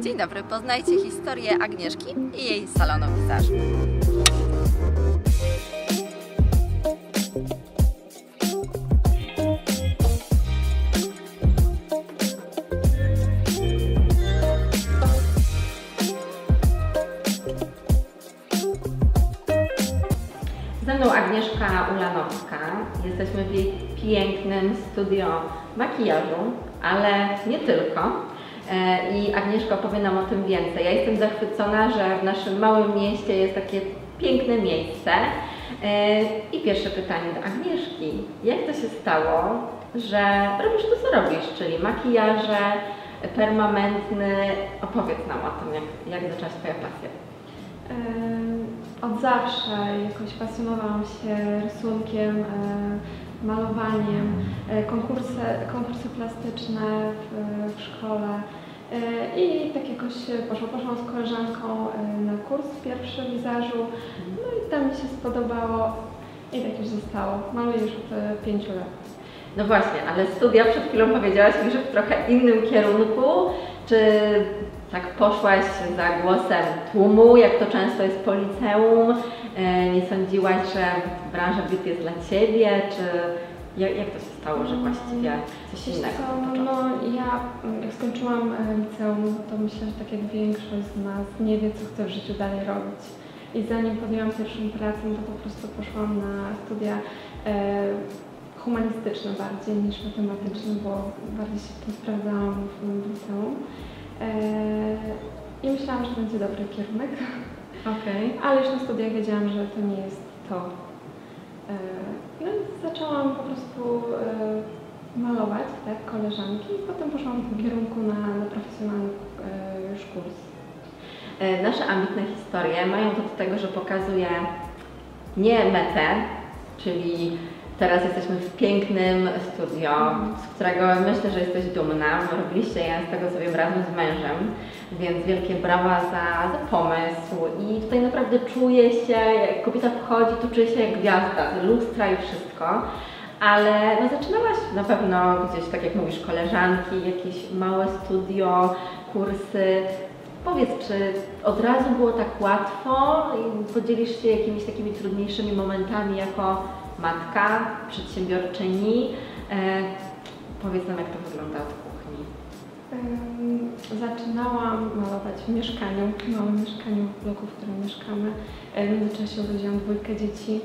Dzień dobry, poznajcie historię Agnieszki i jej salonu wizażu. Ze Agnieszka Ulanowska. Jesteśmy w jej pięknym studio makijażu, ale nie tylko. E, I Agnieszka opowie nam o tym więcej. Ja jestem zachwycona, że w naszym małym mieście jest takie piękne miejsce. E, I pierwsze pytanie do Agnieszki. Jak to się stało, że robisz to, co robisz, czyli makijaże, permanentny. Opowiedz nam o tym, jak, jak zaczęła się Twoja pasja. Em, Od zawsze jakoś pasjonowałam się rysunkiem, e, malowaniem, e, konkursy, konkursy plastyczne w, w szkole. E, I tak jakoś poszło, poszłam z koleżanką e, na kurs pierwszy wizażu, no i tam mi się spodobało i tak już zostało. Maluję już od pięciu lat. No właśnie, ale studia przed chwilą powiedziałaś mi, że w trochę innym kierunku. Czy tak poszłaś za głosem tłumu, jak to często jest po liceum? E, Nie sądziłaś, że branża beauty jest dla Ciebie? Czy jak, jak to się stało, że właściwie coś Wiesz innego co, no ja jak skończyłam e, liceum, to myślę, że tak jak większość z nas nie wie, co chce w życiu dalej robić. I zanim podjęłam pierwszą pracę, to po prostu poszłam na studia e, humanistyczne bardziej niż matematyczne, bo bardziej się w tym sprawdzałam w, liceum. E, I myślałam, że to będzie dobry kierunek, Okej. ale już na studiach wiedziałam, że to nie jest to. E, No i zaczęłam po prostu e, malować, tak, koleżanki i potem poszłam w tym kierunku na, na profesjonalny już kurs. Nasze ambitne historie mają to do tego, że pokazuje nie metę, czyli teraz jesteśmy w pięknym studio, z którego myślę, że jesteś dumna. Robiliście je z tego co wiem razem z mężem, więc wielkie brawa za, za pomysł i tutaj naprawdę czuję się, jak kobieta wchodzi, to czuję się jak gwiazda, lustra i wszystko. Ale no zaczynałaś na pewno gdzieś, tak jak mówisz, koleżanki, jakieś małe studio, kursy. Powiedz, czy od razu było tak łatwo podzielisz się jakimiś takimi trudniejszymi momentami jako matka, przedsiębiorczyni? E, powiedz nam, jak to wygląda od kuchni. Zaczynałam malować w mieszkaniu, w małym mieszkaniu w bloku, w którym mieszkamy. E, W międzyczasie urodziłam dwójkę dzieci,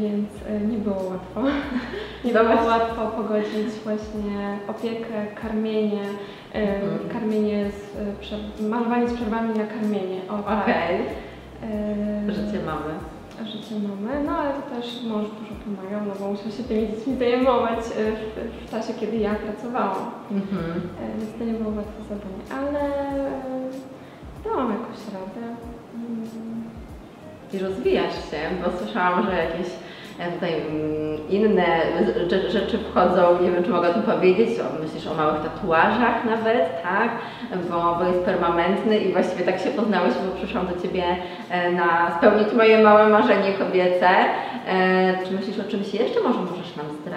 więc e, nie było łatwo. Nie było łatwo pogodzić właśnie opiekę, karmienie, e, Mhm. karmienie z, e, malowanie z przerwami na karmienie. Tak. Okej, E, życie mamy. życie mamy, no ale to też mąż dużo pomagał, no bo musiał się tymi dziećmi zajmować e, w, w czasie, kiedy ja pracowałam. Mhm. E, Więc to nie było łatwe zadanie, ale e, dałam jakoś radę. I rozwijasz się, bo słyszałam, że jakieś e, tutaj mm, inne rze- rzeczy wchodzą, nie wiem czy mogę tym powiedzieć, myślisz o małych tatuażach nawet, tak? Bo, bo jest permanentny i właściwie tak się poznałyśmy, bo przyszłam do Ciebie e, na spełnić moje małe marzenie kobiece. E, Czy myślisz o czymś jeszcze? Może możesz nam zdradzić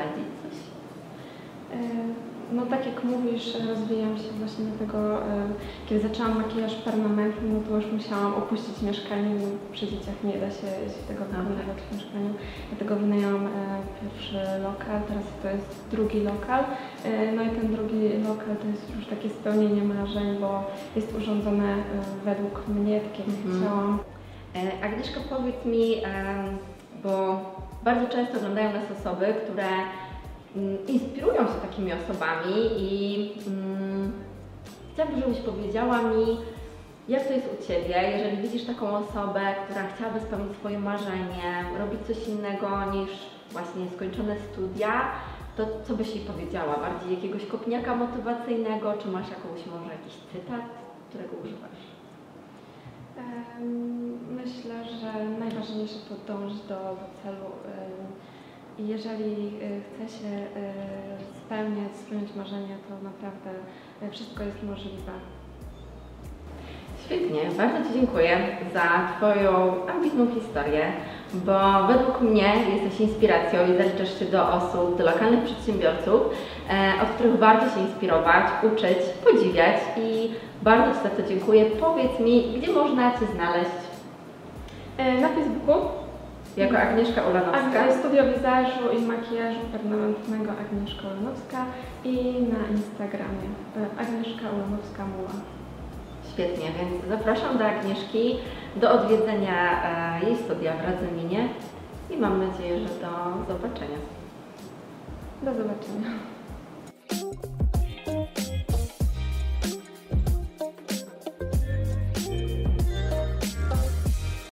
No tak jak mówisz, rozwijam się właśnie dlatego, e, kiedy zaczęłam makijaż permanentny, no to już musiałam opuścić mieszkanie, bo przy dzieciach nie da się, się tego wykonywać w mieszkaniu. Dlatego wynajęłam e, pierwszy lokal, teraz to jest drugi lokal. E, No i ten drugi lokal to jest już takie spełnienie marzeń, bo jest urządzone według mnie, tak jak Mhm. chciałam. Agnieszka, powiedz mi, bo bardzo często oglądają nas osoby, które inspirują się takimi osobami i mm, chciałabym, żebyś powiedziała mi, jak to jest u Ciebie, jeżeli widzisz taką osobę, która chciałaby spełnić swoje marzenie, robić coś innego niż właśnie skończone studia, to co byś jej powiedziała? Bardziej jakiegoś kopniaka motywacyjnego, czy masz jakąś może jakiś cytat, którego używasz? Myślę, że najważniejsze to dążyć do, do celu. I jeżeli e, chce się e, spełniać, spełniać marzenia, to naprawdę e, wszystko jest możliwe. Świetnie, bardzo Ci dziękuję za Twoją ambitną historię, bo według mnie jesteś inspiracją i zaliczasz się do osób, do lokalnych przedsiębiorców, e, od których warto się inspirować, uczyć, podziwiać i bardzo Ci za to dziękuję. Powiedz mi, gdzie można Cię znaleźć E, Na Facebooku jako Agnieszka Ulanowska? Ag- Studio Wizażu i Makijażu Permanentnego Agnieszka Ulanowska i na Instagramie e, Agnieszka Ulanowska Muła. Świetnie, więc zapraszam do Agnieszki, do odwiedzenia e, jej studia w Radzyminie i mam nadzieję, że do zobaczenia. Do zobaczenia.